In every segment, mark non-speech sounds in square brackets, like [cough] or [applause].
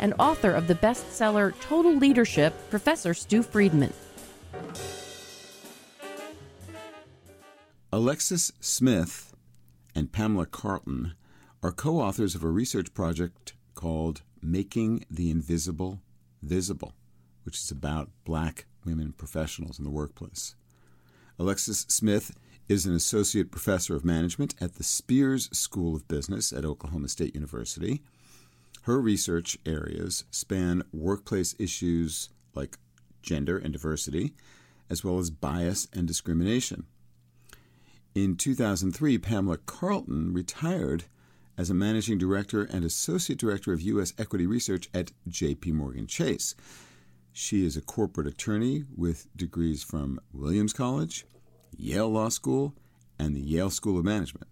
and author of the bestseller Total Leadership, Professor Stew Friedman. Alexis Smith and Pamela Carlton are co authors of a research project called Making the Invisible Visible, which is about black women professionals in the workplace. Alexis Smith is an associate professor of management at the Spears School of Business at Oklahoma State University. Her research areas span workplace issues like gender and diversity, as well as bias and discrimination. In 2003, Pamela Carlton retired as a managing director and associate director of U.S. equity research at J.P. Morgan Chase. She is a corporate attorney with degrees from Williams College, Yale Law School, and the Yale School of Management.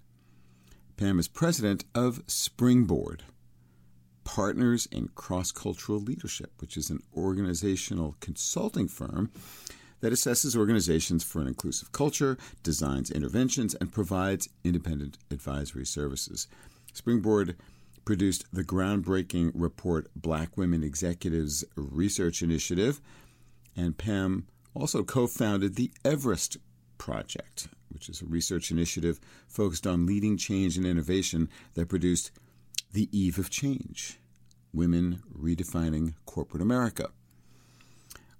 Pam is president of Springboard, Partners in Cross Cultural Leadership, which is an organizational consulting firm that assesses organizations for an inclusive culture, designs interventions, and provides independent advisory services. Springboard produced the groundbreaking report Black Women Executives Research Initiative, and Pam also co founded the Everest Project, which is a research initiative focused on leading change and innovation that produced The Eve of Change Women Redefining Corporate America.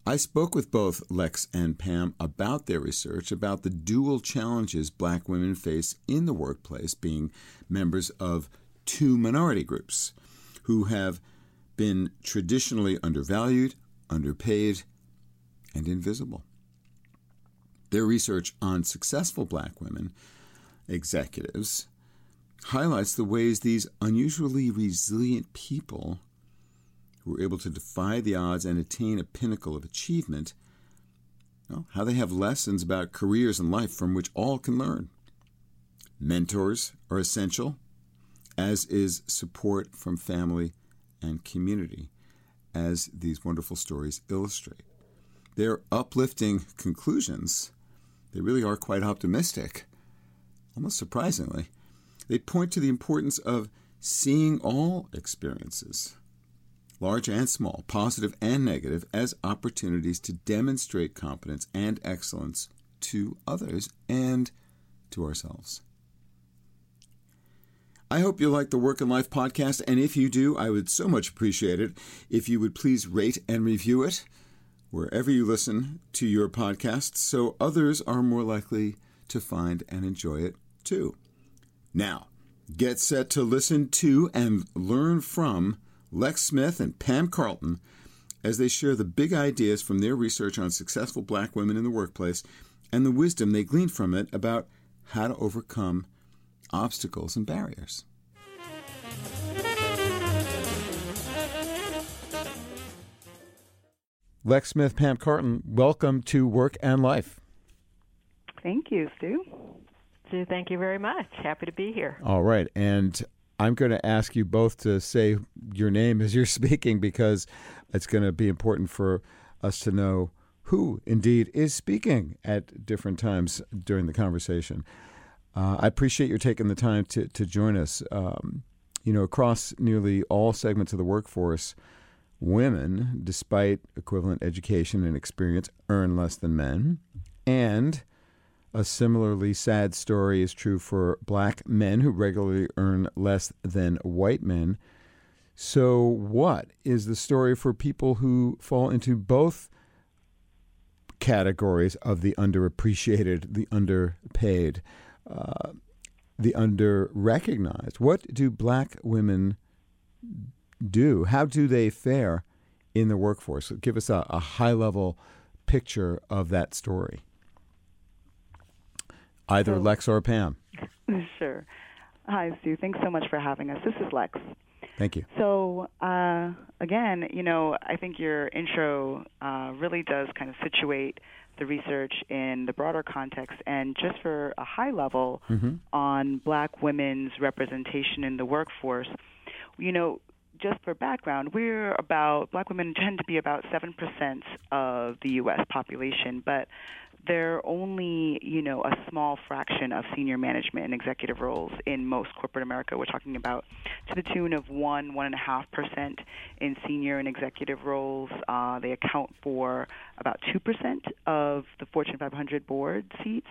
I spoke with both Lex and Pam about their research about the dual challenges black women face in the workplace, being members of two minority groups who have been traditionally undervalued, underpaid, and invisible. Their research on successful black women executives highlights the ways these unusually resilient people who are able to defy the odds and attain a pinnacle of achievement, well, how they have lessons about careers and life from which all can learn. Mentors are essential, as is support from family and community, as these wonderful stories illustrate. Their uplifting conclusions, they really are quite optimistic, almost surprisingly. They point to the importance of seeing all experiences, large and small, positive and negative, as opportunities to demonstrate competence and excellence to others and to ourselves. I hope you like the Work and Life podcast, and if you do, I would so much appreciate it if you would please rate and review it wherever you listen to your podcasts so others are more likely to find and enjoy it too. Now, get set to listen to and learn from Lex Smith and Pam Carlton as they share the big ideas from their research on successful black women in the workplace and the wisdom they glean from it about how to overcome obstacles and barriers. Lex Smith, Pam Carlton, welcome to Work and Life. Thank you, Stew. Thank you very much. Happy to be here. All right. And I'm going to ask you both to say your name as you're [laughs] speaking because it's going to be important for us to know who indeed is speaking at different times during the conversation. Uh, I appreciate your taking the time to, to join us. Um, you know, across nearly all segments of the workforce, women, despite equivalent education and experience, earn less than men. And a similarly sad story is true for black men who regularly earn less than white men. So, what is the story for people who fall into both categories of the underappreciated, the underpaid, uh, the underrecognized? What do black women do? How do they fare in the workforce? Give us a, a high level picture of that story. Either so, Lex or Pam. [laughs] Sure. Hi, Stew. Thanks so much for having us. This is Lex. Thank you. So, uh, again, you know, I think your intro uh, really does kind of situate the research in the broader context and just for a high level Mm-hmm. on black women's representation in the workforce. You know, just for background, we're about black women tend to be about 7% of the US population, but they're only, you know, a small fraction of senior management and executive roles in most corporate America. We're talking about to the tune of one, one and a half percent in senior and executive roles. Uh, they account for about two percent of the Fortune 500 board seats,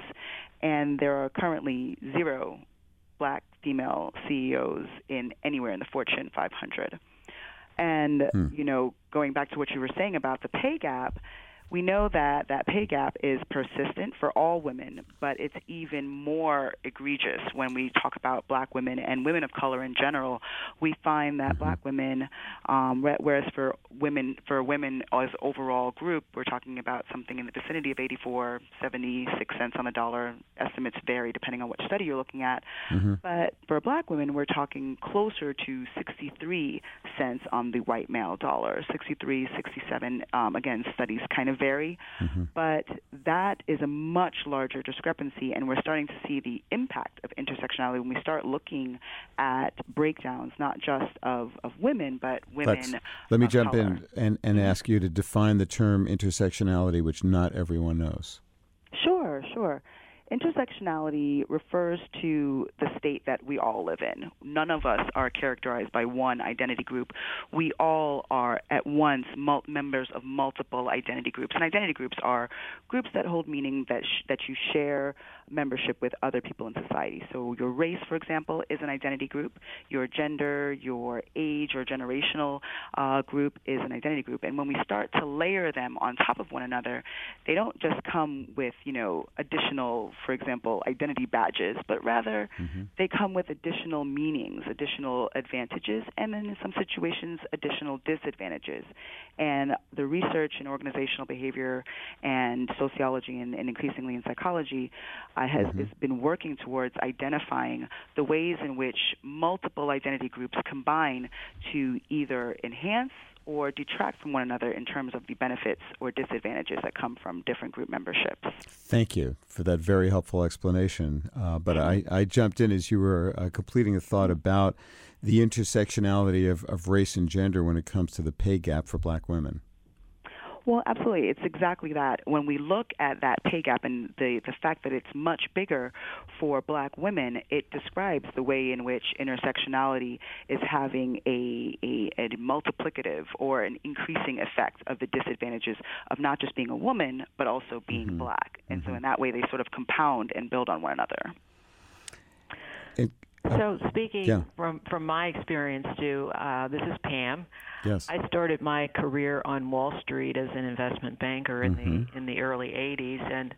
and there are currently zero black female CEOs in anywhere in the Fortune 500. And you know, going back to what you were saying about the pay gap, we know that that pay gap is persistent for all women, but it's even more egregious when we talk about black women and women of color in general. We find that black women, um, whereas for women for women as overall group, we're talking about something in the vicinity of 84, 76 cents on the dollar. Estimates vary depending on what study you're looking at. But for black women, we're talking closer to 63 cents on the white male dollar, 63, 67. Um, again, studies kind of vary, mm-hmm. but that is a much larger discrepancy, and we're starting to see the impact of intersectionality when we start looking at breakdowns, not just of, of women, but women. Let's, let me jump color. in and, and mm-hmm. ask you to define the term intersectionality, which not everyone knows. Sure, sure. Intersectionality refers to the state that we all live in. None of us are characterized by one identity group. We all are at once mul- members of multiple identity groups. And identity groups are groups that hold meaning that sh- that you share membership with other people in society. So your race, for example, is an identity group. Your gender, your age, or generational uh, group is an identity group. And when we start to layer them on top of one another, they don't just come with you know additional, for example, identity badges, but rather they come with additional meanings, additional advantages, and then in some situations, additional disadvantages. And the research in organizational behavior and sociology, and, and increasingly in psychology, uh, has, has been working towards identifying the ways in which multiple identity groups combine to either enhance or detract from one another in terms of the benefits or disadvantages that come from different group memberships. Thank you for that very helpful explanation. Uh, but I, I jumped in as you were uh, completing a thought about the intersectionality of, of race and gender when it comes to the pay gap for black women. Well, absolutely. It's exactly that. When we look at that pay gap and the, the fact that it's much bigger for black women, it describes the way in which intersectionality is having a, a, a multiplicative or an increasing effect of the disadvantages of not just being a woman, but also being mm-hmm. black. And so mm-hmm. in that way, they sort of compound and build on one another. So, speaking Yeah. from from my experience, too, uh, this is Pam. yes. I started my career on Wall Street as an investment banker in the in the early '80s, and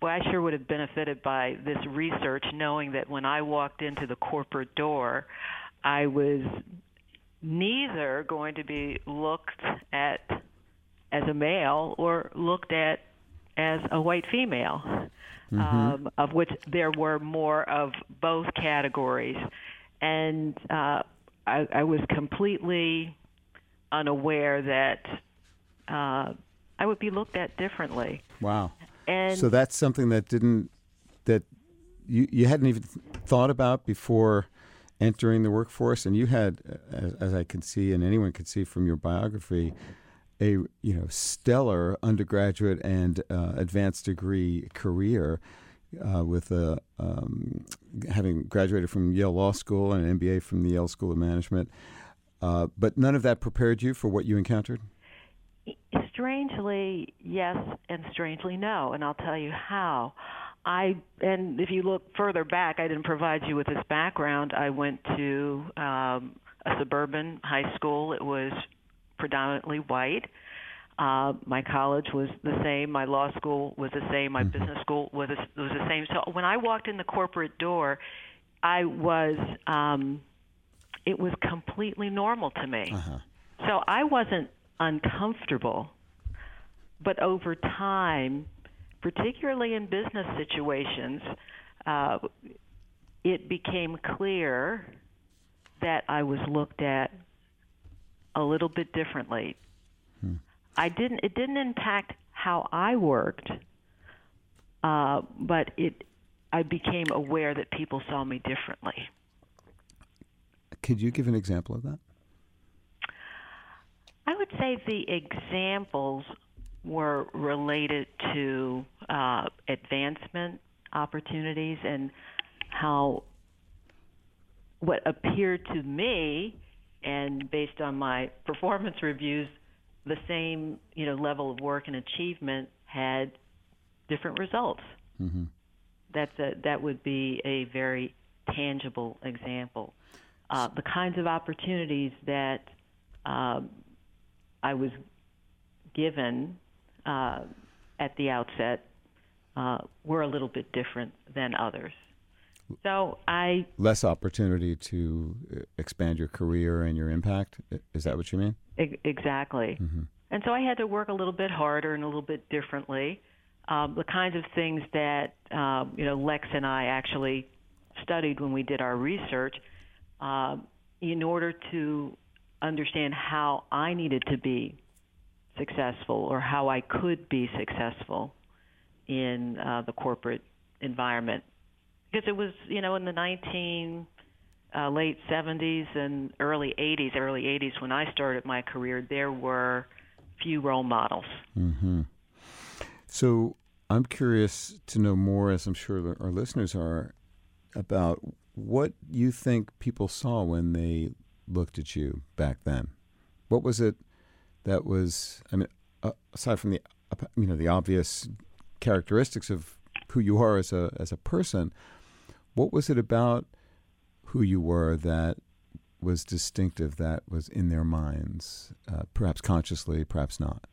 boy, I sure would have benefited by this research, knowing that when I walked into the corporate door, I was neither going to be looked at as a male or looked at as a white female, um, of which there were more of both categories. And uh, I, I was completely unaware that uh, I would be looked at differently. wow. And so that's something that didn't that you you hadn't even thought about before entering the workforce, and you had, as, as I can see, and anyone can see from your biography, a you know stellar undergraduate and uh, advanced degree career. Uh, with a, um, having graduated from Yale Law School and an MBA from the Yale School of Management, uh, but none of that prepared you for what you encountered. strangely yes and strangely no and i'll tell you how i and if you look further back i didn't provide you with this background i went to um a suburban high school it was predominantly white uh, my college was the same. My law school was the same. My business school was was the same. So when I walked in the corporate door, I was um, it was completely normal to me. So I wasn't uncomfortable. But over time, particularly in business situations, uh, it became clear that I was looked at a little bit differently. I didn't. It didn't impact how I worked, uh, but it. I became aware that people saw me differently. Could you give an example of that? I would say the examples were related to uh, advancement opportunities and how what appeared to me and based on my performance reviews the same you know level of work and achievement had different results Mm-hmm. that's a that would be a very tangible example uh, the kinds of opportunities that um, I was given uh, at the outset uh, were a little bit different than others. So I Less opportunity to uh, expand your career and your impact. Is that what you mean? exactly, and so I had to work a little bit harder and a little bit differently. Um, the kinds of things that um, you know Lex and I actually studied when we did our research, um, in order to understand how I needed to be successful or how I could be successful in uh, the corporate environment. Because it was, you know, in the 19 uh, late 70s and early 80s, early 80s when I started my career, there were few role models. Mm-hmm. So I'm curious to know more, as I'm sure our listeners are, about what you think people saw when they looked at you back then. What was it that was? I mean, aside from the you know the obvious characteristics of who you are as a as a person, what was it about who you were that was distinctive, that was in their minds, uh, perhaps consciously, perhaps not?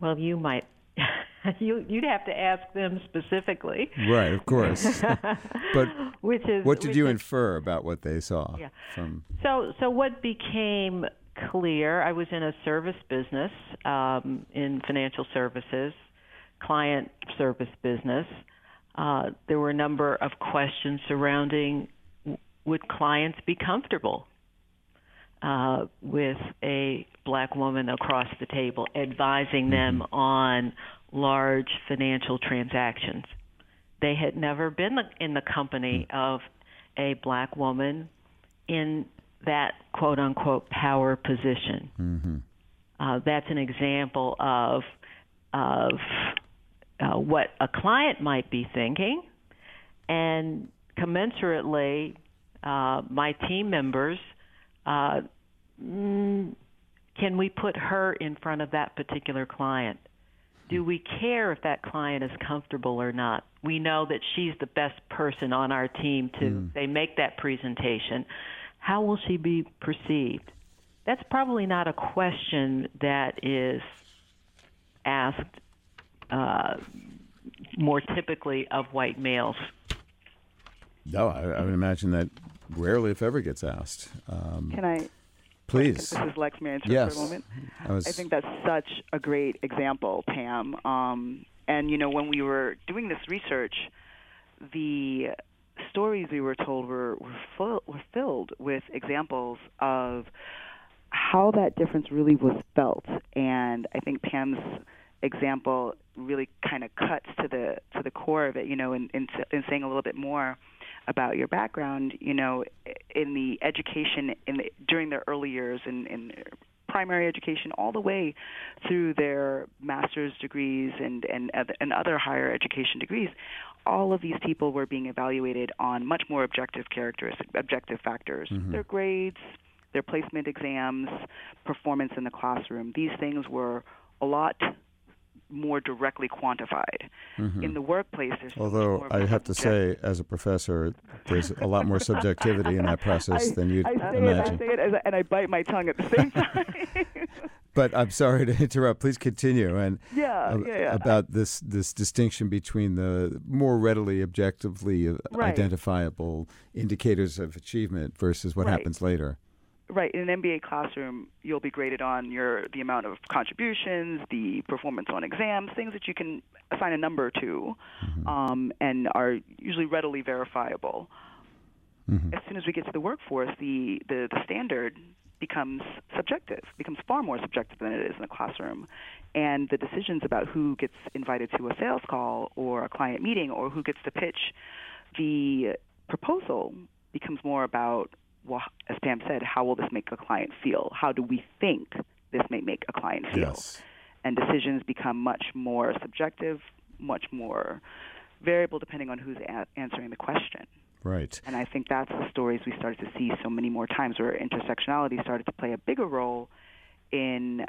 Well, you might. [laughs] You, you'd have to ask them specifically. Right, of course. [laughs] but which is what did you is- infer about what they saw Yeah. from? So, so what became clear? I was in a service business, um, in financial services, client service business. Uh, there were a number of questions surrounding would clients be comfortable uh, with a black woman across the table advising them on large financial transactions. They had never been in the company of a black woman in that quote unquote power position. Uh, that's an example of of uh, what a client might be thinking, and commensurately, uh, my team members. Uh, mm, can we put her in front of that particular client? Do we care if that client is comfortable or not? We know that she's the best person on our team to they make that presentation. How will she be perceived? That's probably not a question that is asked uh, more typically of white males. No, I, I would imagine that rarely, if ever, gets asked. Um, Can I? please, This is Lex Manchester yes. for a moment. I was. I think that's such a great example, Pam. Um, and you know, when we were doing this research, the stories we were told were were, full, were filled with examples of how that difference really was felt. And I think Pam's example really kind of cuts to the to the core of it. You know, in, in in saying a little bit more about your background. You know, in the education in the, during their early years in in primary education all the way through their master's degrees and and and other higher education degrees all of these people were being evaluated on much more objective characteristics objective factors mm-hmm. their grades their placement exams performance in the classroom these things were a lot more directly quantified in the workplace there's Although of have to say, as a professor, there's a lot more subjectivity in that [laughs] process than you'd I say imagine. it, I say it, I- and I bite my tongue at the same [laughs] time. But I'm sorry to interrupt. Please continue. And Yeah, ab- yeah, yeah. about this this distinction between the more readily, objectively uh, Right. identifiable indicators of achievement versus what Right. happens later. Right in an MBA classroom, you'll be graded on your the amount of contributions, the performance on exams, things that you can assign a number to, um, and are usually readily verifiable. As soon as we get to the workforce, the, the, the standard becomes subjective, becomes far more subjective than it is in the classroom. And the decisions about who gets invited to a sales call or a client meeting or who gets to pitch the proposal becomes more about, well, as Pam said, how will this make a client feel? How do we think this may make a client feel? Yes. And decisions become much more subjective, much more variable depending on who's a- answering the question. Right. And I think that's the stories we started to see so many more times where intersectionality started to play a bigger role in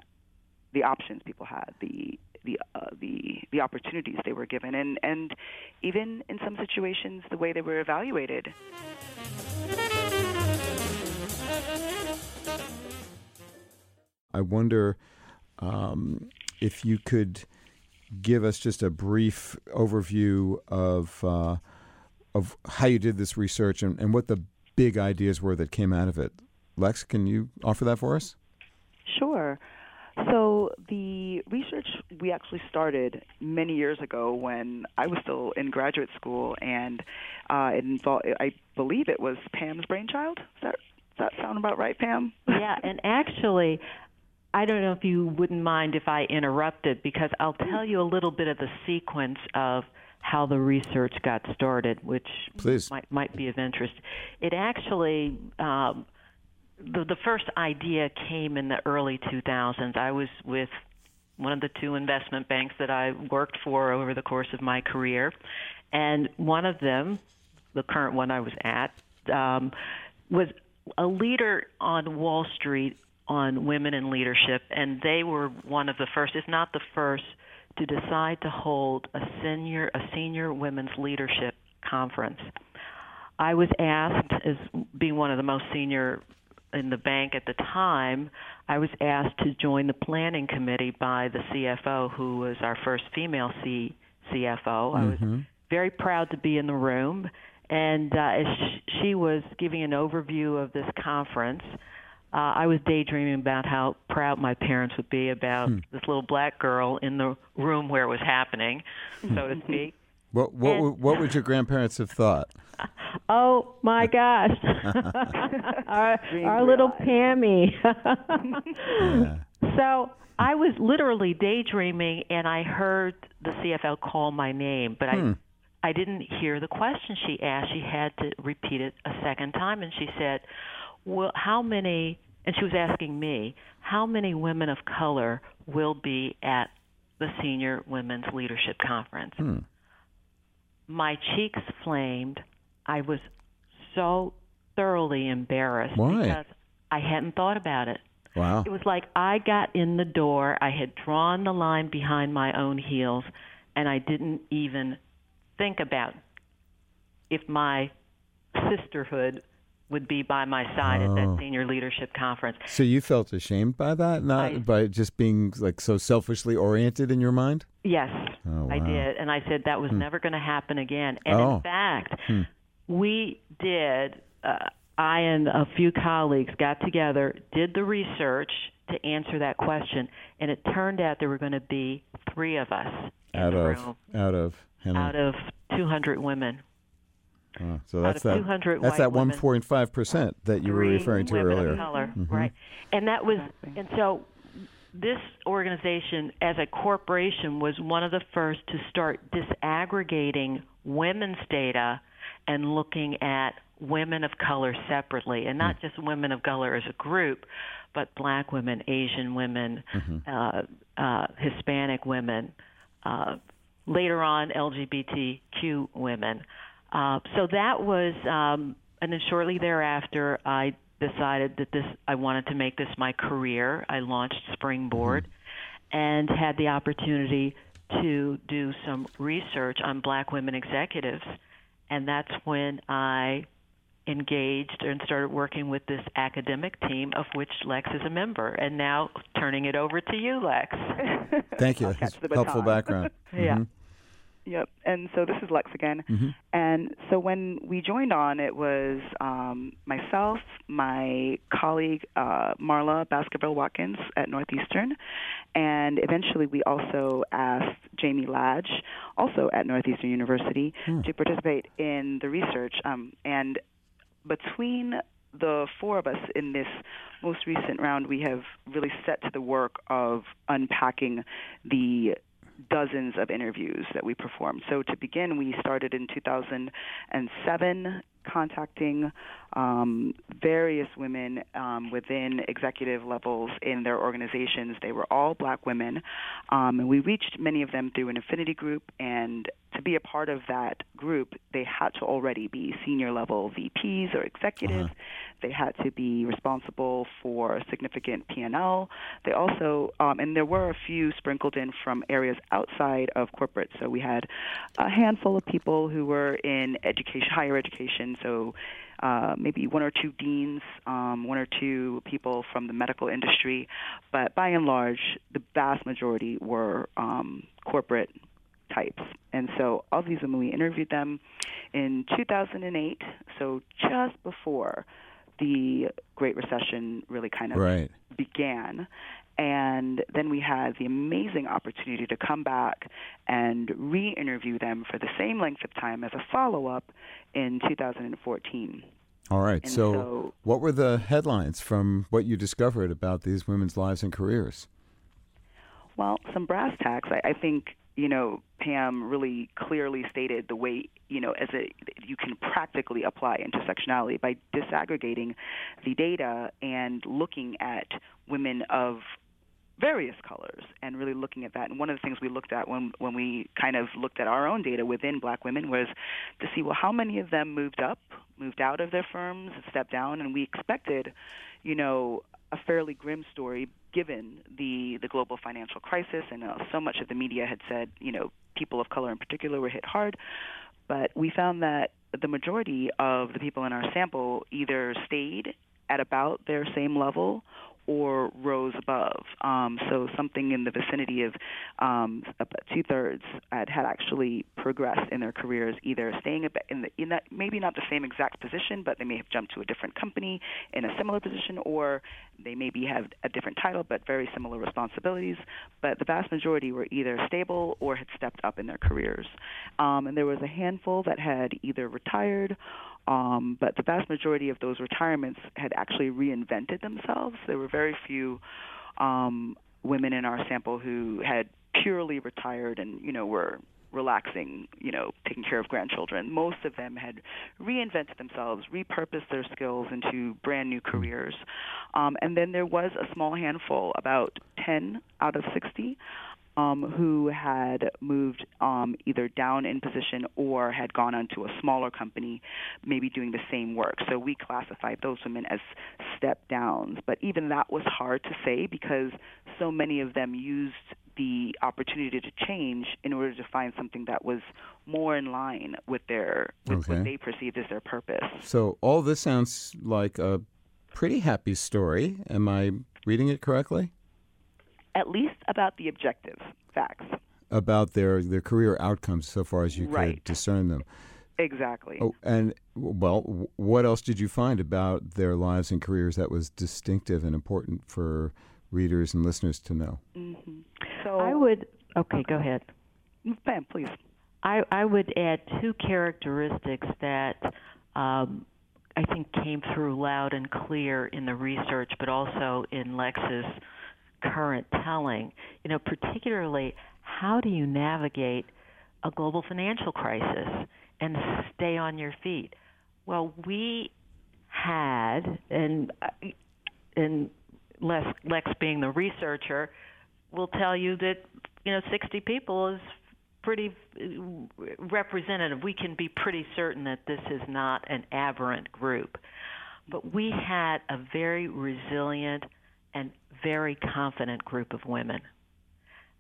the options people had, the the uh, the the opportunities they were given, and and even in some situations the way they were evaluated. I wonder um, if you could give us just a brief overview of uh, of how you did this research and, and what the big ideas were that came out of it. Lex, can you offer that for us? Sure. So the research we actually started many years ago when I was still in graduate school, and uh, it involved. I believe it was Pam's brainchild. Does that does that sound about right, Pam? yeah, [laughs] and actually, I don't know if you wouldn't mind if I interrupted because I'll tell you a little bit of the sequence of how the research got started, which Please. might might be of interest. It actually. Um, the, the first idea came in the early 2000s. I was with one of the two investment banks that I worked for over the course of my career, and one of them, the current one I was at, um, was a leader on Wall Street on women in leadership, and they were one of the first, if not the first, to decide to hold a senior a senior women's leadership conference. I was asked, as being one of the most senior in the bank at the time, I was asked to join the planning committee by the CFO, who was our first female C- CFO. I was mm-hmm. very proud to be in the room, and uh, as sh- she was giving an overview of this conference, uh, I was daydreaming about how proud my parents would be about this little black girl in the room where it was happening, so to speak. What what And- would- what would your grandparents have thought? [laughs] Oh my gosh, [laughs] our, our little Pammy. [laughs] So I was literally daydreaming, and I heard the CFO call my name, but I I didn't hear the question she asked. She had to repeat it a second time, and she said, "Well, how many?" And she was asking me, "How many women of color will be at the Senior Women's Leadership Conference?" Hmm. My cheeks flamed. I was so thoroughly embarrassed Why? because I hadn't thought about it. Wow. It was like I got in the door, I had drawn the line behind my own heels, and I didn't even think about if my sisterhood would be by my side at Oh. that senior leadership conference. So you felt ashamed by that, not I- by just being like so selfishly oriented in your mind? Yes, Oh, I did. And I said that was never going to happen again. And Oh. in fact, we did, uh, I and a few colleagues got together, did the research to answer that question, and it turned out there were going to be three of us out of room out of Henry. out of 200 women. Oh, so that's that. That's that women. 1.5 percent that you were referring to women earlier. Of color, Mhm. Right. And that was, and so this organization as a corporation was one of the first to start disaggregating women's data and looking at women of color separately and not just women of color as a group but black women asian women uh, uh, hispanic women uh, later on lgbtq women. Uh, so that was um, and then shortly thereafter i decided that this i wanted to make this my career. I launched springboard and had the opportunity to do some research on black women executives. And that's when i engaged and started working with this academic team of which lex is a member and now turning it over to you lex [laughs] Thank you. That's catch helpful background. [laughs] yeah Mhm. Yep. And so this is Lex again. And so when we joined on, it was um, myself, my colleague uh, Marla Baskerville Watkins at Northeastern, and eventually we also asked Jamie Ladge, also at Northeastern University, to participate in the research. Um, and between the four of us in this most recent round, we have really set to the work of unpacking the dozens of interviews that we performed. So to begin, we started in 2007 contacting um, various women um, within executive levels in their organizations. They were all black women, um, and we reached many of them through an affinity group. And to be a part of that group, they had to already be senior level VPs or executives. Uh-huh. They had to be responsible for significant P&L. They also, um, and there were a few sprinkled in from areas outside of corporate. So we had a handful of people who were in education, higher education. So uh, maybe one or two deans, um, one or two people from the medical industry, but by and large, the vast majority were um, corporate types. And so all these women, we interviewed them in 2008, so just before the Great Recession really kind of right. began. And then we had the amazing opportunity to come back and re interview them for the same length of time as a follow up in 2014. All right. So, so, what were the headlines from what you discovered about these women's lives and careers? Well, some brass tacks. I, I think you know, Pam really clearly stated the way, you know, as a, you can practically apply intersectionality by disaggregating the data and looking at women of various colors and really looking at that. And one of the things we looked at when when we kind of looked at our own data within black women was to see well how many of them moved up, moved out of their firms, stepped down, and we expected, you know, a fairly grim story given the the global financial crisis and uh, so much of the media had said you know people of color in particular were hit hard but we found that the majority of the people in our sample either stayed at about their same level or rose above. Um, so something in the vicinity of um, two thirds had, had actually progressed in their careers, either staying in, the, in that maybe not the same exact position, but they may have jumped to a different company in a similar position, or they maybe have a different title but very similar responsibilities. But the vast majority were either stable or had stepped up in their careers. Um, and there was a handful that had either retired um, but the vast majority of those retirements had actually reinvented themselves. There were very few um, women in our sample who had purely retired and you know were relaxing, you know, taking care of grandchildren. Most of them had reinvented themselves, repurposed their skills into brand new careers. Um, and then there was a small handful, about 10 out of 60, um, who had moved um, either down in position or had gone on to a smaller company, maybe doing the same work. So we classified those women as step downs. But even that was hard to say because so many of them used the opportunity to change in order to find something that was more in line with their with okay. what they perceived as their purpose. So all this sounds like a pretty happy story. Am I reading it correctly? At least about the objective facts about their their career outcomes so far as you right. could discern them. Exactly. Oh, and well, what else did you find about their lives and careers that was distinctive and important for readers and listeners to know? Mm-hmm. So I would. Okay, go ahead. Pam, please. I, I would add two characteristics that um, I think came through loud and clear in the research, but also in Lex's current telling. You know, particularly how do you navigate a global financial crisis and stay on your feet? Well, we had, and uh, and Lex, Lex being the researcher, will tell you that you know 60 people is pretty uh, representative. We can be pretty certain that this is not an aberrant group. But we had a very resilient and very confident group of women.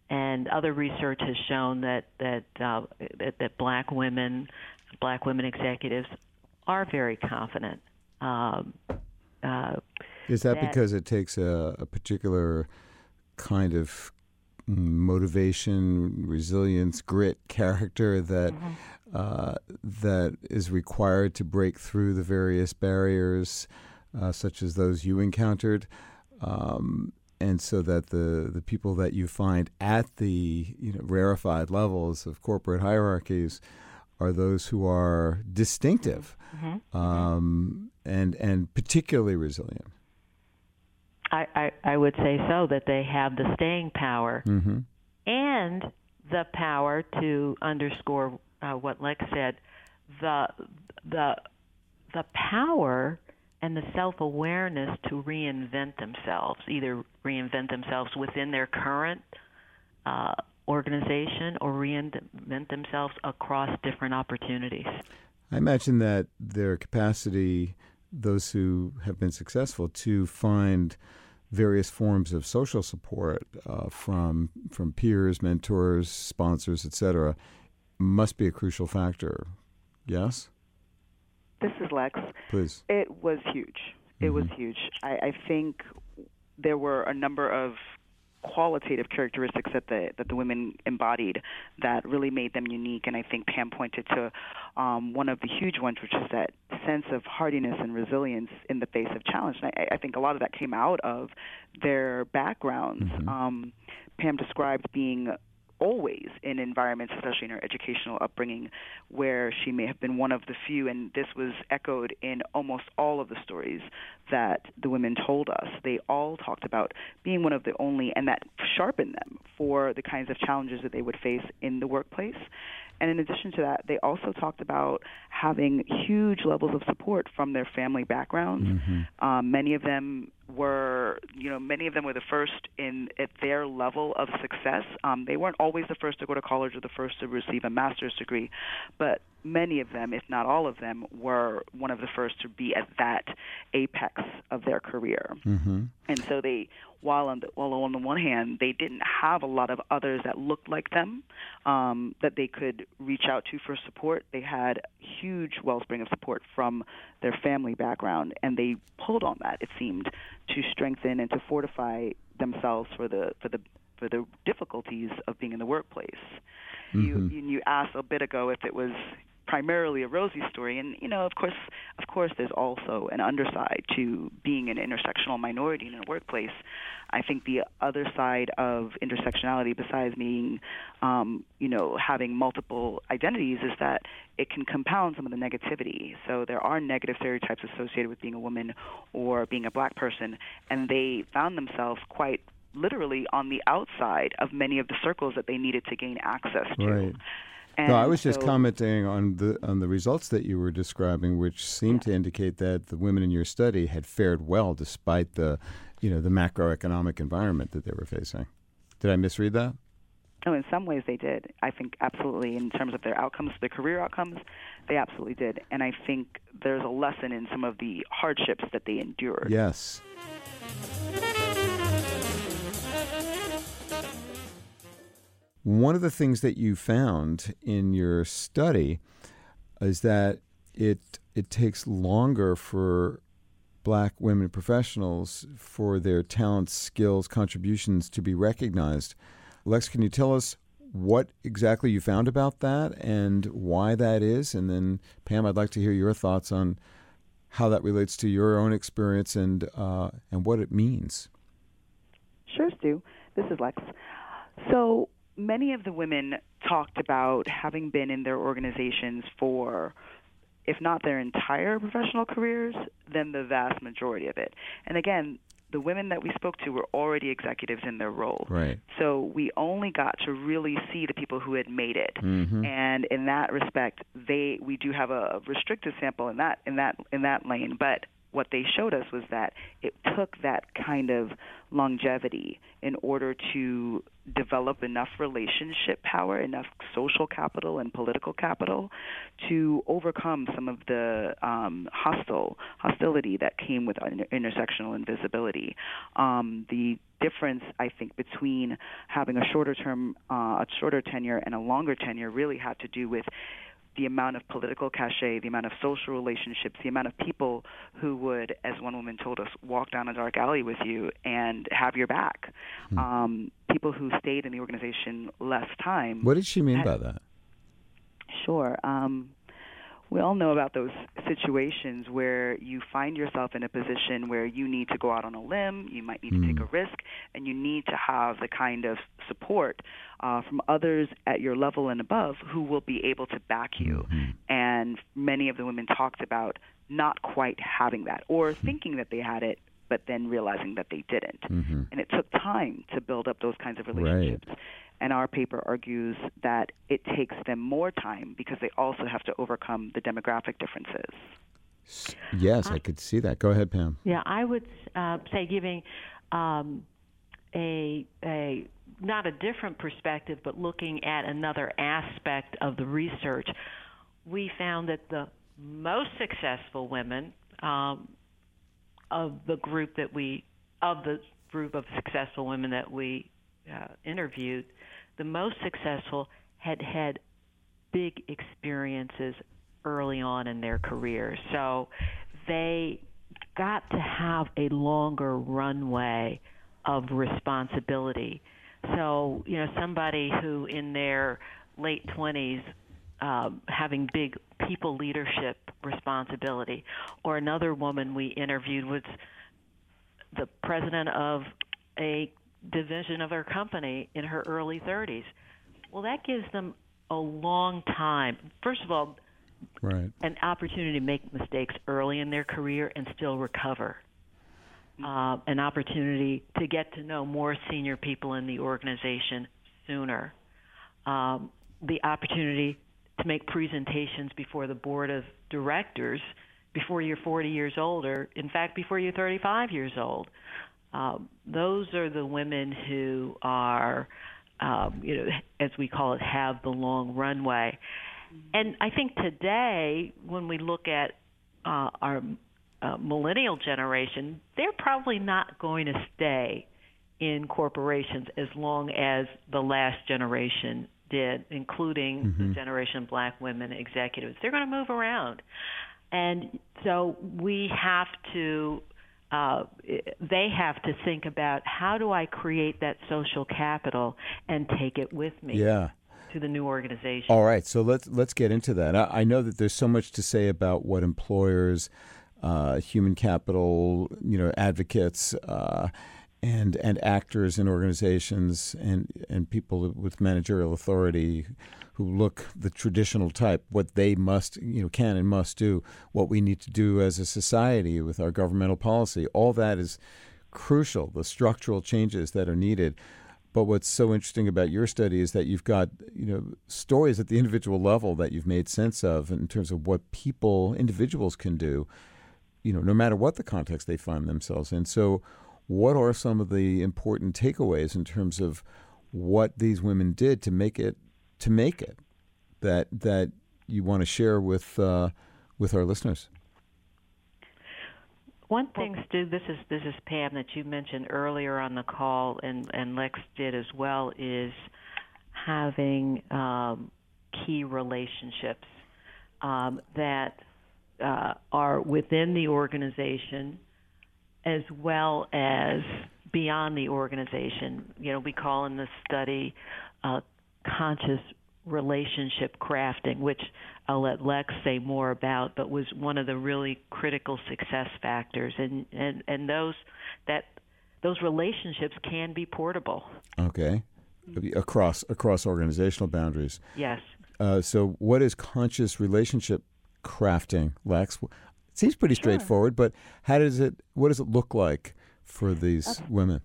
And other research has shown that that uh, that, that black women, black women executives, are very confident. Um, uh, Is that, that, because it takes a, a particular kind of motivation, resilience, grit, character that mm-hmm. uh, that is required to break through the various barriers, uh, such as those you encountered, um, and so that the the people that you find at the you know rarefied levels of corporate hierarchies are those who are distinctive. Mm-hmm. Um, and and particularly resilient. I, I, I would say so that they have the staying power Mm-hmm. and the power to underscore uh, what Lex said the the the power and the self-awareness to reinvent themselves either reinvent themselves within their current uh, organization or reinvent themselves across different opportunities I imagine that their capacity, those who have been successful, to find various forms of social support uh, from from peers, mentors, sponsors, etc., must be a crucial factor. Yes, This is Lex. please. It was huge. It was huge. I, I think there were a number of qualitative characteristics that the that the women embodied that really made them unique. And I think Pam pointed to um, one of the huge ones, which is that sense of hardiness and resilience in the face of challenge. And I, I think a lot of that came out of their backgrounds. Um, Pam described being always in environments, especially in her educational upbringing, where she may have been one of the few, and this was echoed in almost all of the stories that the women told us. They all talked about being one of the only, and that sharpened them for the kinds of challenges that they would face in the workplace. And in addition to that, they also talked about having huge levels of support from their family backgrounds. Um, many of them were, you know, many of them were the first in at their level of success. Um, they weren't always the first to go to college or the first to receive a master's degree, but many of them, if not all of them, were one of the first to be at that apex of their career. Mm-hmm. And so they, while on the, while on the one hand, they didn't have a lot of others that looked like them um, that they could reach out to for support. They had huge wellspring of support from their family background, and they pulled on that. It seemed to strengthen and to fortify themselves for the for the for the difficulties of being in the workplace. You you you asked a bit ago if it was primarily a rosy story. And you know of course of course there's also an underside to being an intersectional minority in a workplace. I think the other side of intersectionality besides being um, you know having multiple identities is that it can compound some of the negativity. So there are negative stereotypes associated with being a woman or being a black person and they found themselves quite literally on the outside of many of the circles that they needed to gain access to. Right. And no, I was just commenting on the on the results that you were describing, which seemed to indicate that the women in your study had fared well despite the, you know, the macroeconomic environment that they were facing. Did I misread that? Oh, in some ways they did. I think absolutely in terms of their outcomes, their career outcomes, they absolutely did. And I think there's a lesson in some of the hardships that they endured. Yes. One of the things that you found in your study is that it it takes longer for black women professionals for their talents, skills, contributions to be recognized. Lex, can you tell us what exactly you found about that and why that is? And then Pam, I'd like to hear your thoughts on how that relates to your own experience and uh, and what it means. Sure, Stew. This is Lex. So many of the women talked about having been in their organizations for, if not their entire professional careers, then the vast majority of it. And again, the women that we spoke to were already executives in their role. Right. So we only got to really see the people who had made it. Mhm. And in that respect, they we do have a restricted sample in that in that in that lane, but what they showed us was that it took that kind of longevity in order to develop enough relationship power, enough social capital and political capital to overcome some of the um, hostile hostility that came with inter- intersectional invisibility. Um, the difference, I think, between having a shorter term, uh, a shorter tenure and a longer tenure really had to do with the amount of political cachet, the amount of social relationships, the amount of people who would, as one woman told us, walk down a dark alley with you and have your back. Um, people who stayed in the organization less time. What did she mean by that? Sure. Um, we all know about those situations where you find yourself in a position where you need to go out on a limb, you might need to take a risk, and you need to have the kind of support uh, from others at your level and above who will be able to back you. And and many of the women talked about not quite having that or Hmm. thinking that they had it but then realizing that they didn't Mm-hmm. and it took time to build up those kinds of relationships and our paper argues that it takes them more time because they also have to overcome the demographic differences S- Yes, I could see that. Go ahead, Pam. Yeah, I would uh, say giving um, a a not a different perspective, but looking at another aspect of the research, we found that the most successful women um, of the group that we of the group of successful women that we uh, interviewed, the most successful had had big experiences early on in their careers. So they got to have a longer runway of responsibility. So, you know, somebody who in their late 20s um, having big people leadership responsibility, or another woman we interviewed was the president of a division of her company in her early 30s. Well, that gives them a long time. First of all, Right. an opportunity to make mistakes early in their career and still recover. Uh, an opportunity to get to know more senior people in the organization sooner. Um, the opportunity to make presentations before the board of directors before you're 40 years old, or in fact, before you're 35 years old. Um, those are the women who are, um, you know, as we call it, have the long runway. And I think today, when we look at uh, our uh, millennial generation, they're probably not going to stay in corporations as long as the last generation did, including the generation of black women executives. They're going to move around. And so we have to, uh, they have to think about how do I create that social capital and take it with me Yeah. to the new organization. All right, so let's let's get into that. I, I know that there's so much to say about what employers, uh, human capital, you know, advocates, uh, and and actors and organizations and and people with managerial authority who look the traditional type what they must you know can and must do what we need to do as a society with our governmental policy. All that is crucial the structural changes that are needed. But what's so interesting about your study is that you've got you know stories at the individual level that you've made sense of in terms of what people individuals can do you know no matter what the context they find themselves in. So what are some of the important takeaways in terms of what these women did to make it to make it that that you want to share with uh, with our listeners? One thing, Stew, this is this is Pam that you mentioned earlier on the call, and and Lex did as well, is having um, key relationships um, that uh, are within the organization as well as beyond the organization. You know, we call in the study uh, conscious relationship crafting, which I'll let Lex say more about, but was one of the really critical success factors. And, and, and those that those relationships can be portable. okay across across organizational boundaries Yes. uh, so what is conscious relationship crafting lex seems pretty straightforward but how does it what does it look like for these women?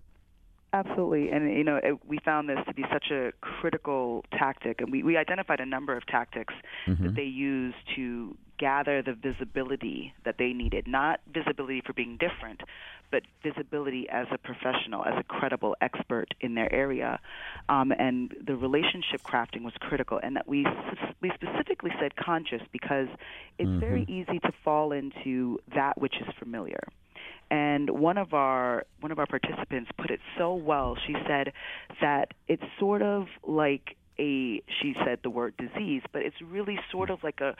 Absolutely, and you know it, we found this to be such a critical tactic, and we, we identified a number of tactics that mm-hmm. they use to gather the visibility that they needed. Not visibility for being different, but visibility as a professional, as a credible expert in their area. Um, and the relationship crafting was critical, and that we we specifically said conscious because it's very easy to fall into that which is familiar. And one of our one of our participants put it so well. She said that it's sort of like a she said the word disease, but it's really sort of like a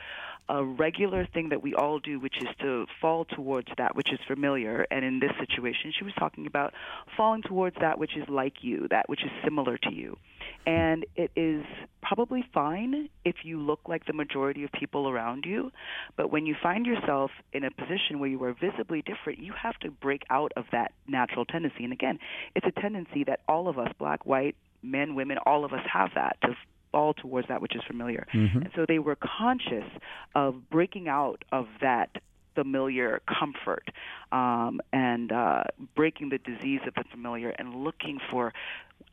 a regular thing that we all do, which is to fall towards that which is familiar. And in this situation, she was talking about falling towards that which is like you, that which is similar to you. And it is probably fine if you look like the majority of people around you, but when you find yourself in a position where you are visibly different, you have to break out of that natural tendency. And again, it's a tendency that all of us, black, white, men, women, all of us have that to fall towards that which is familiar. Mm-hmm. And so they were conscious of breaking out of that familiar comfort um, and uh, breaking the disease of the familiar and looking for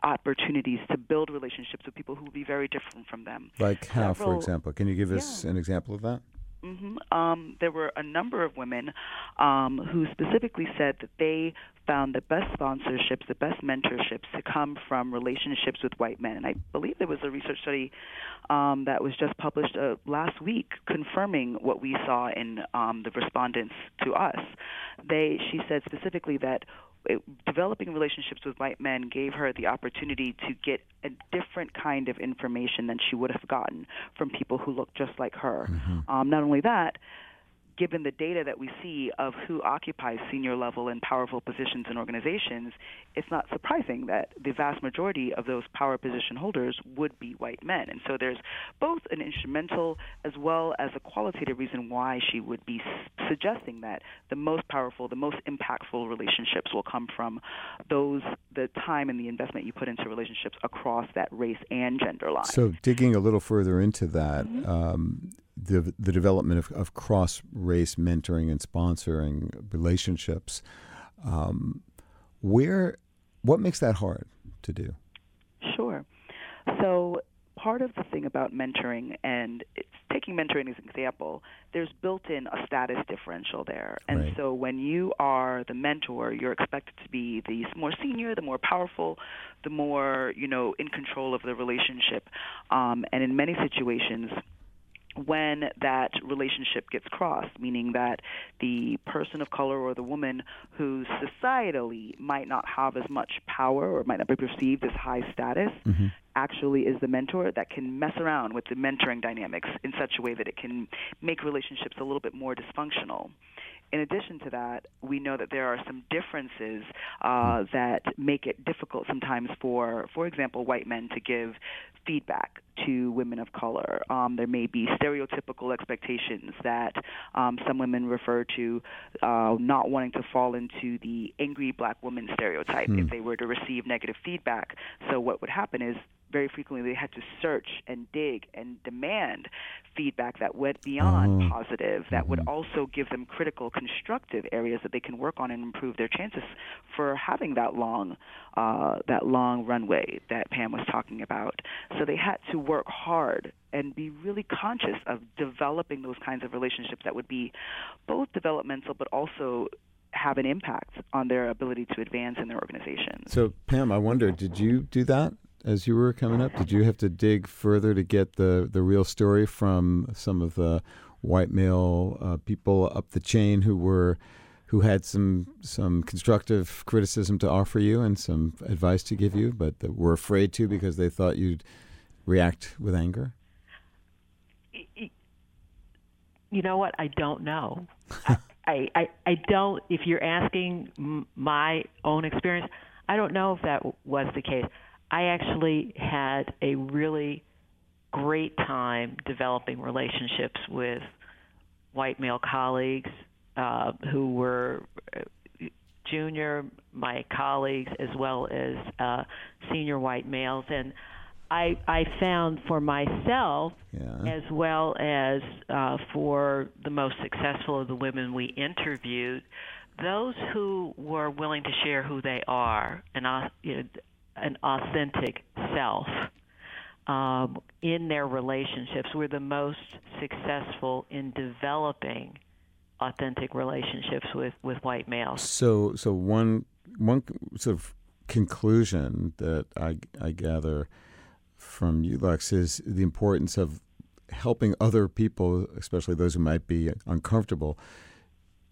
opportunities to build relationships with people who will be very different from them. Like how, for example? Can you give us Yeah. an example of that? Hmm Um, there were a number of women um, who specifically said that they found the best sponsorships, the best mentorships to come from relationships with white men. And I believe there was a research study um, that was just published uh, last week confirming what we saw in um, the respondents to us. They, she said specifically that it, developing relationships with white men gave her the opportunity to get a different kind of information than she would have gotten from people who looked just like her. Um, not only that, given the data that we see of who occupies senior level and powerful positions in organizations, it's not surprising that the vast majority of those power position holders would be white men. And so there's both an instrumental as well as a qualitative reason why she would be suggesting that the most powerful, the most impactful relationships will come from those the time and the investment you put into relationships across that race and gender line. So, digging a little further into that, Mm-hmm. um, the the development of, of cross race mentoring and sponsoring relationships, um, where what makes that hard to do? Sure. So part of the thing about mentoring, and it's, taking mentoring as an example, there's built-in a status differential there, and Right. so when you are the mentor, you're expected to be the more senior, the more powerful, the more you know in control of the relationship, um, and in many situations when that relationship gets crossed, meaning that the person of color or the woman who societally might not have as much power or might not be perceived as high status mm-hmm. actually is the mentor that can mess around with the mentoring dynamics in such a way that it can make relationships a little bit more dysfunctional. In addition to that, we know that there are some differences uh, that make it difficult sometimes for, for example, white men to give feedback to women of color. Um, there may be stereotypical expectations that um, some women refer to uh, not wanting to fall into the angry black woman stereotype if they were to receive negative feedback. So what would happen is very frequently they had to search and dig and demand feedback that went beyond Oh. positive, that would also give them critical, constructive areas that they can work on and improve their chances for having that long, uh, that long runway that Pam was talking about. So they had to work hard and be really conscious of developing those kinds of relationships that would be both developmental but also have an impact on their ability to advance in their organization. So, Pam, I wonder, did you do that as you were coming up? Did you have to dig further to get the, the real story from some of the white male uh, people up the chain who were who had some some constructive criticism to offer you and some advice to give you, but were afraid to because they thought you'd react with anger? You know what? I don't know. I, [laughs] I, I, don't. If you're asking my own experience, I don't know if that was the case. I actually had a really great time developing relationships with white male colleagues uh, who were uh, junior, my colleagues, as well as uh, senior white males, and I I found for myself Yeah. as well as uh, for the most successful of the women we interviewed, those who were willing to share who they are, and au- you know, an authentic self um, in their relationships, were the most successful in developing authentic relationships with, with white males. So, so one one sort of conclusion that I I gather from you, Lex, is the importance of helping other people, especially those who might be uncomfortable,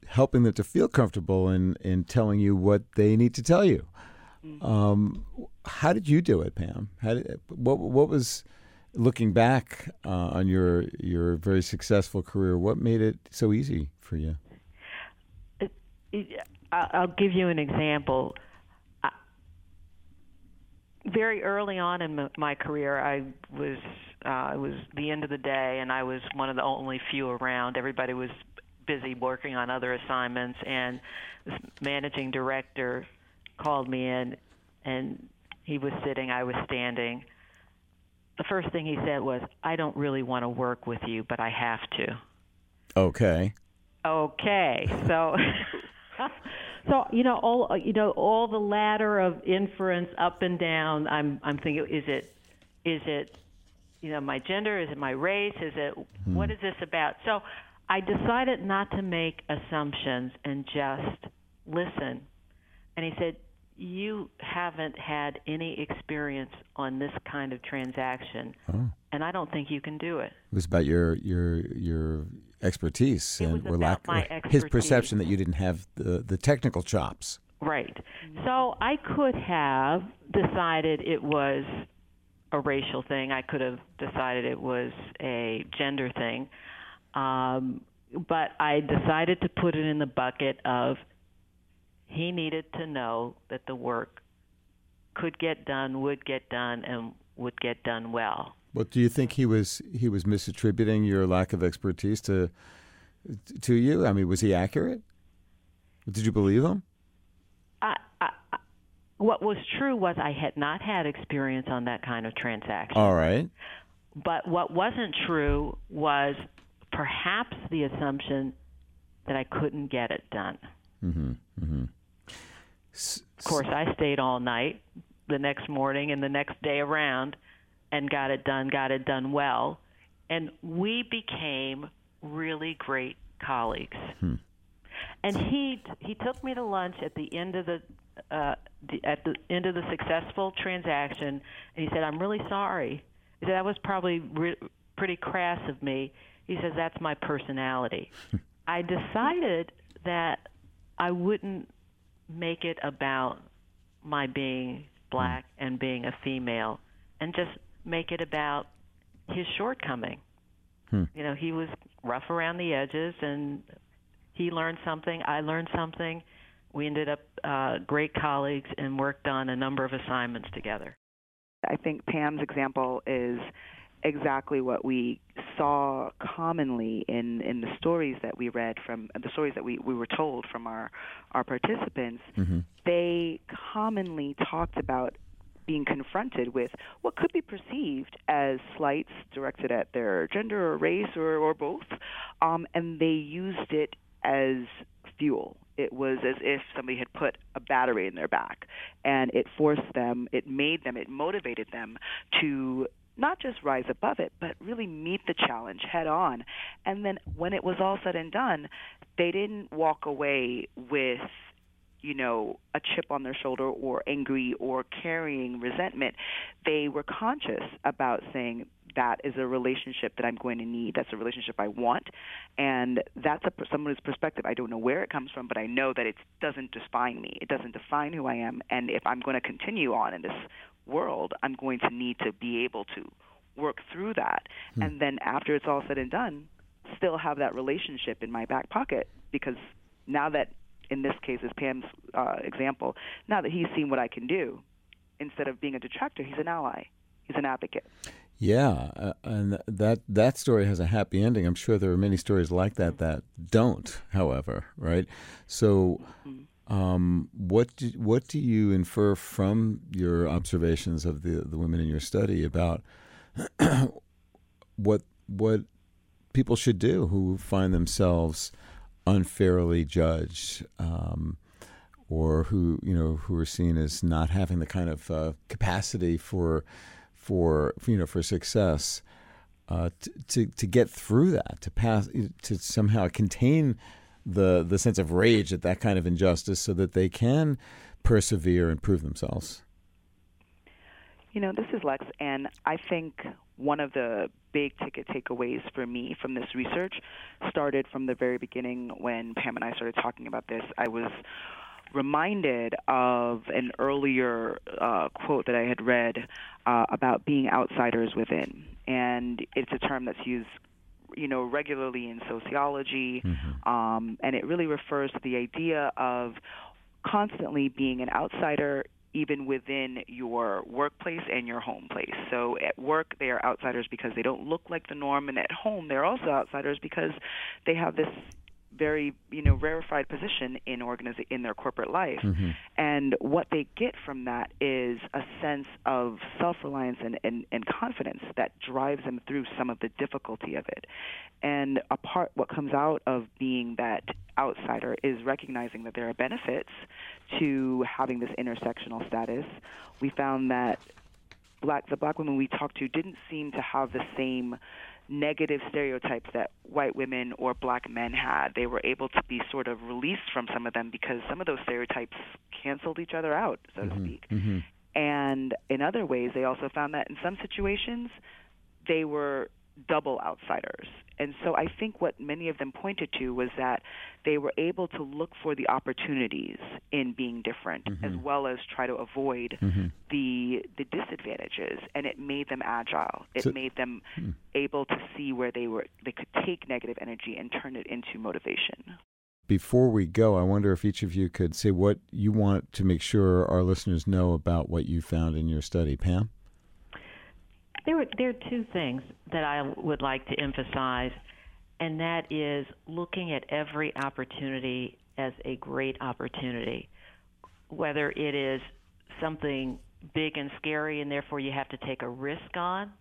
helping them to feel comfortable in in telling you what they need to tell you. Um, how did you do it, Pam? How did, what what was looking back uh, on your your very successful career? What made it so easy for you? I'll give you an example. Very early on in my career, I was uh, it was the end of the day, and I was one of the only few around. Everybody was busy working on other assignments, and this managing director called me in, and he was sitting, I was standing. The first thing he said was, "I don't really want to work with you, but I have to." Okay. Okay, so. [laughs] So you know all you know all the ladder of inference up and down. I'm I'm thinking is it is it you know my gender is it my race is it Hmm. what is this about? So I decided not to make assumptions and just listen. And he said, "You haven't had any experience on this kind of transaction, Oh. and I don't think you can do it." It was about your your your expertise It and was lack or his perception that you didn't have the the technical chops. Right. So I could have decided it was a racial thing. I could have decided it was a gender thing. Um, but I decided to put it in the bucket of he needed to know that the work could get done, would get done, and would get done well. What do you think he was he was misattributing your lack of expertise to to you? I mean, was he accurate? Did you believe him? I, I, I, what was true was I had not had experience on that kind of transaction. All right. But what wasn't true was perhaps the assumption that I couldn't get it done. Mm-hmm. Mm-hmm. Of course, I stayed all night the next morning and the next day around and got it done, got it done well. And we became really great colleagues. And he he took me to lunch at the end of the uh, the, at the end of the successful transaction, and he said, "I'm really sorry." He said, "That was probably re- pretty crass of me." He says, "That's my personality." [laughs] I decided that I wouldn't make it about my being black and being a female, and just make it about his shortcoming. You know, he was rough around the edges, and he learned something. I learned something. We ended up uh, great colleagues and worked on a number of assignments together. I think Pam's example is exactly what we saw commonly in, in the stories that we read from the stories that we, we were told from our, our participants. Mhm. They commonly talked about being confronted with what could be perceived as slights directed at their gender or race or, or both, um, and they used it as fuel. It was as if somebody had put a battery in their back, and it forced them, it made them, it motivated them to not just rise above it, but really meet the challenge head on. And then when it was all said and done, they didn't walk away with you know, a chip on their shoulder or angry or carrying resentment. They were conscious about saying that is a relationship that I'm going to need. That's a relationship I want, and that's a someone's perspective. I don't know where it comes from, but I know that it doesn't define me. It doesn't define who I am. And if I'm going to continue on in this world, I'm going to need to be able to work through that. And then after it's all said and done, still have that relationship in my back pocket because now that in this case is Pam's uh, example, now that he's seen what I can do, instead of being a detractor, he's an ally. He's an advocate. Yeah, uh, and that that story has a happy ending. I'm sure there are many stories like that that don't. However, right? So, um, what do, what do you infer from your observations of the the women in your study about [clears throat] what what people should do who find themselves unfairly judged? Um, or who you know who are seen as not having the kind of uh, capacity for for you know for success uh, to, to to get through that to pass to somehow contain the the sense of rage at that kind of injustice so that they can persevere and prove themselves. You know, this is Lex, and I think one of the big ticket takeaways for me from this research started from the very beginning when Pam and I started talking about this. I was reminded of an earlier uh, quote that I had read uh, about being outsiders within, and it's a term that's used, you know, regularly in sociology, um, and it really refers to the idea of constantly being an outsider even within your workplace and your home place. So at work they are outsiders because they don't look like the norm and at home they're also outsiders because they have this very you know rarefied position in organiza- in their corporate life mm-hmm. and what they get from that is a sense of self-reliance and, and, and confidence that drives them through some of the difficulty of it. And a part, what comes out of being that outsider is recognizing that there are benefits to having this intersectional status. We found that black the black women we talked to didn't seem to have the same negative stereotypes that white women or black men had. They were able to be sort of released from some of them because some of those stereotypes canceled each other out, so mm-hmm, to speak. Mm-hmm. And in other ways, they also found that in some situations, they were double outsiders. And so I think what many of them pointed to was that they were able to look for the opportunities in being different mm-hmm. as well as try to avoid mm-hmm. the the disadvantages and it made them agile. It so, made them hmm. able to see where they were they could take negative energy and turn it into motivation. Before we go, I wonder if each of you could say what you want to make sure our listeners know about what you found in your study. Pam? There, there are two things that I would like to emphasize, and that is looking at every opportunity as a great opportunity, whether it is something big and scary, and therefore you have to take a risk on.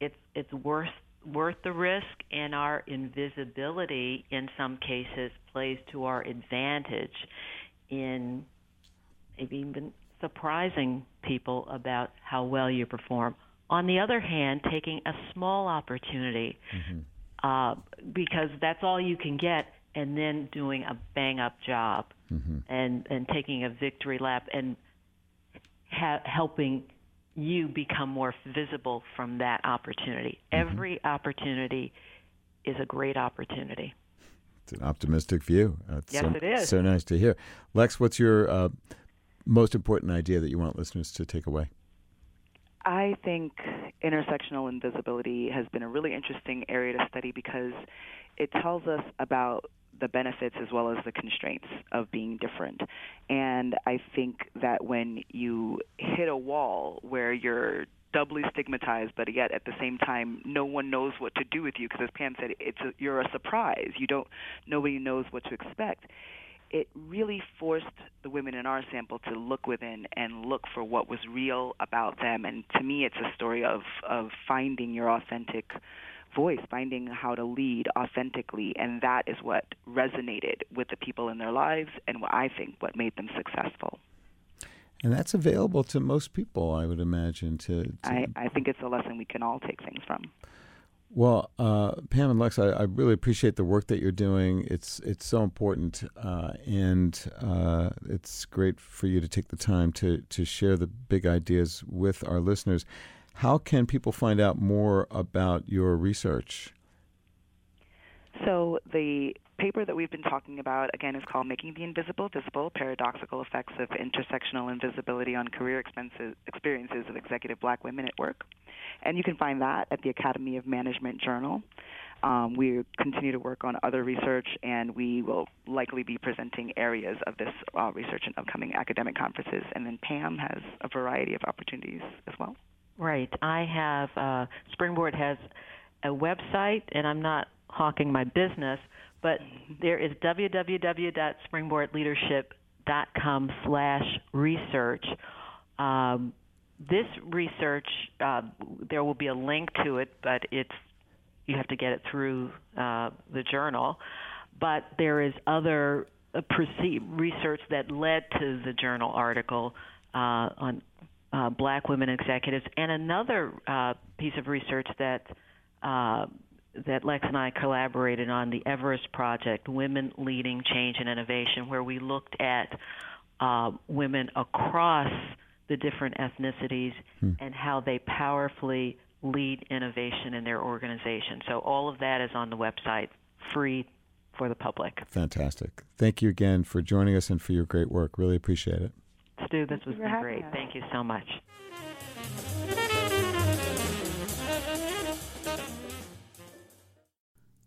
It's it's worth worth the risk, and our invisibility in some cases plays to our advantage in maybe even surprising people about how well you perform on the other hand, taking a small opportunity mm-hmm. uh, because that's all you can get, and then doing a bang up job mm-hmm. and and taking a victory lap and ha- helping you become more visible from that opportunity. Mm-hmm. Every opportunity is a great opportunity. It's an optimistic view. That's yes, so, it is. So nice to hear. Lex, what's your uh, most important idea that you want listeners to take away? I think intersectional invisibility has been a really interesting area to study because it tells us about the benefits as well as the constraints of being different. And I think that when you hit a wall where you're doubly stigmatized, but yet at the same time, no one knows what to do with you because, as Pam said, it's a, you're a surprise. You don't, nobody knows what to expect it really forced the women in our sample to look within and look for what was real about them. And to me, it's a story of, of finding your authentic voice, finding how to lead authentically. And that is what resonated with the people in their lives and what I think what made them successful. And that's available to most people, I would imagine. To, to... I, I think it's a lesson we can all take things from. Well, uh, Pam and Lex, I, I, really appreciate the work that you're doing. It's it's so important, uh, and uh, it's great for you to take the time to to share the big ideas with our listeners. How can people find out more about your research? So the paper that we've been talking about, again, is called Making the Invisible Visible Paradoxical Effects of Intersectional Invisibility on Career Experiences of Executive Black Women at Work. And you can find that at the Academy of Management Journal. Um, we continue to work on other research, and we will likely be presenting areas of this uh, research in upcoming academic conferences. And then Pam has a variety of opportunities as well. Right. I have, uh, Springboard has a website, and I'm not hawking my business, but there is www.springboardleadership.com slash research. Um, this research, uh, there will be a link to it, but it's you have to get it through uh, the journal. But there is other uh, research that led to the journal article uh, on uh, black women executives, and another piece of research that that Lex and I collaborated on the Everest Project, Women Leading Change and Innovation, where we looked at uh, women across the different ethnicities hmm. and how they powerfully lead innovation in their organization. So all of that is on the website, free for the public. Fantastic. Thank you again for joining us and for your great work. Really appreciate it. Stew, this was great. Thank you so much.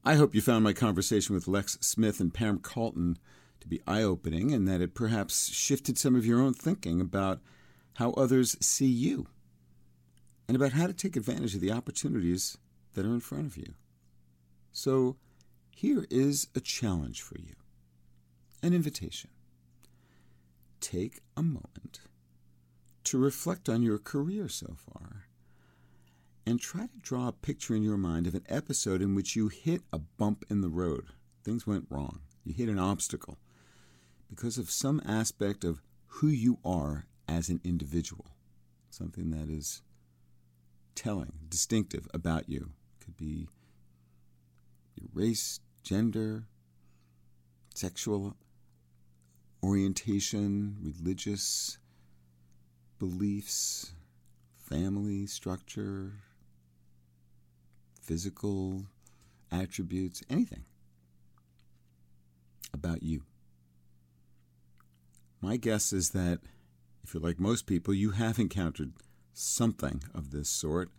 I hope you found my conversation with Lex Smith and Pam Carlton to be eye opening and that it perhaps shifted some of your own thinking about how others see you and about how to take advantage of the opportunities that are in front of you. So, here is a challenge for you an invitation. Take a moment to reflect on your career so far and try to draw a picture in your mind of an episode in which you hit a bump in the road. Things went wrong. You hit an obstacle because of some aspect of who you are as an individual, something that is telling, distinctive about you. It Could be your race, gender, sexual orientation, religious beliefs, family structure, physical attributes, anything about you. My guess is that if you're like most people, you have encountered something of this sort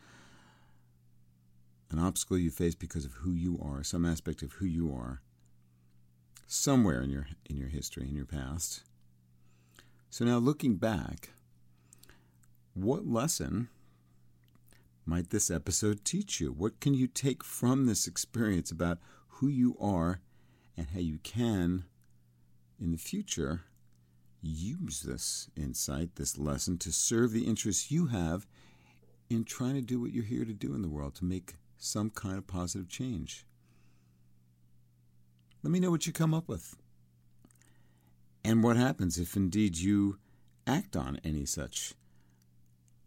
an obstacle you face because of who you are, some aspect of who you are, somewhere in your in your history, in your past. So now looking back, what lesson might this episode teach you? What can you take from this experience about who you are and how you can in the future use this insight, this lesson to serve the interests you have in trying to do what you're here to do in the world, to make some kind of positive change. Let me know what you come up with. And what happens if indeed you act on any such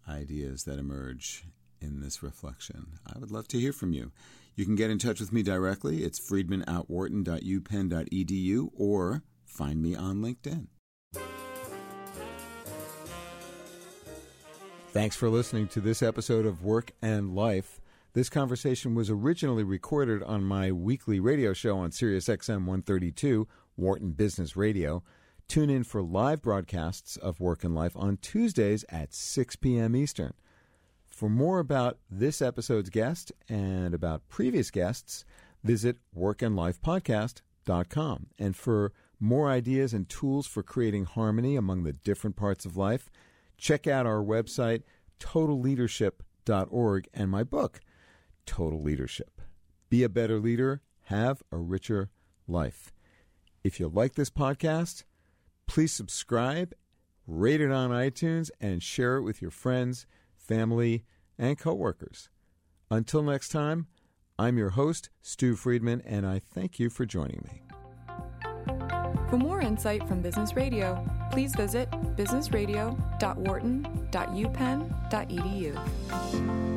ideas that emerge in this reflection. I would love to hear from you. You can get in touch with me directly. It's friedman at wharton.upenn.edu or find me on LinkedIn. Thanks for listening to this episode of Work and Life. This conversation was originally recorded on my weekly radio show on SiriusXM 132, Wharton Business Radio. Tune in for live broadcasts of Work and Life on Tuesdays at 6 p.m. Eastern. For more about this episode's guest and about previous guests, visit workandlifepodcast.com. And for more ideas and tools for creating harmony among the different parts of life, check out our website, totalleadership.org, and my book, total leadership. Be a better leader, have a richer life. If you like this podcast, please subscribe, rate it on iTunes, and share it with your friends, family, and coworkers. Until next time, I'm your host, Stew Friedman, and I thank you for joining me. For more insight from Business Radio, please visit businessradio.wharton.upenn.edu.